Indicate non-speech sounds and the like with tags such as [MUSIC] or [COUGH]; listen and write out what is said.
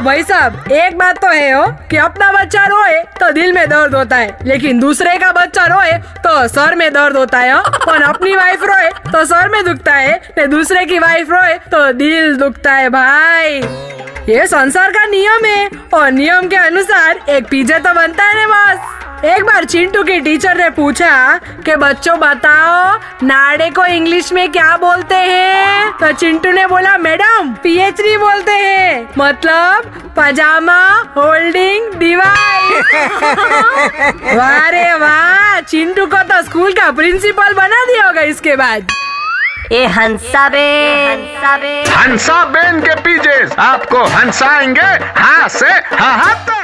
भाई साहब, एक बात तो है हो, कि अपना बच्चा रोए तो दिल में दर्द होता है, लेकिन दूसरे का बच्चा रोए तो सर में दर्द होता है और अपनी वाइफ रोए तो सर में दुखता है ने दूसरे की वाइफ रोए तो दिल दुखता है, भाई। ये संसार का नियम है, और नियम के अनुसार एक पिज्जा तो बनता है ना बस। बार चिंटू की टीचर ने पूछा कि बच्चों बताओ नाड़े को इंग्लिश में क्या बोलते हैं? तो चिंटू ने बोला मैडम पीएचडी बोलते हैं। मतलब पजामा होल्डिंग डिवाइस। [LAUGHS] वाह रे वाह चिंटू को तो स्कूल का प्रिंसिपल बना दिया होगा इसके बाद। ए हंसा बे हंसा बे हंसा बेन के पीछे आपको हंसाएँगे हाँ से हाँ तक।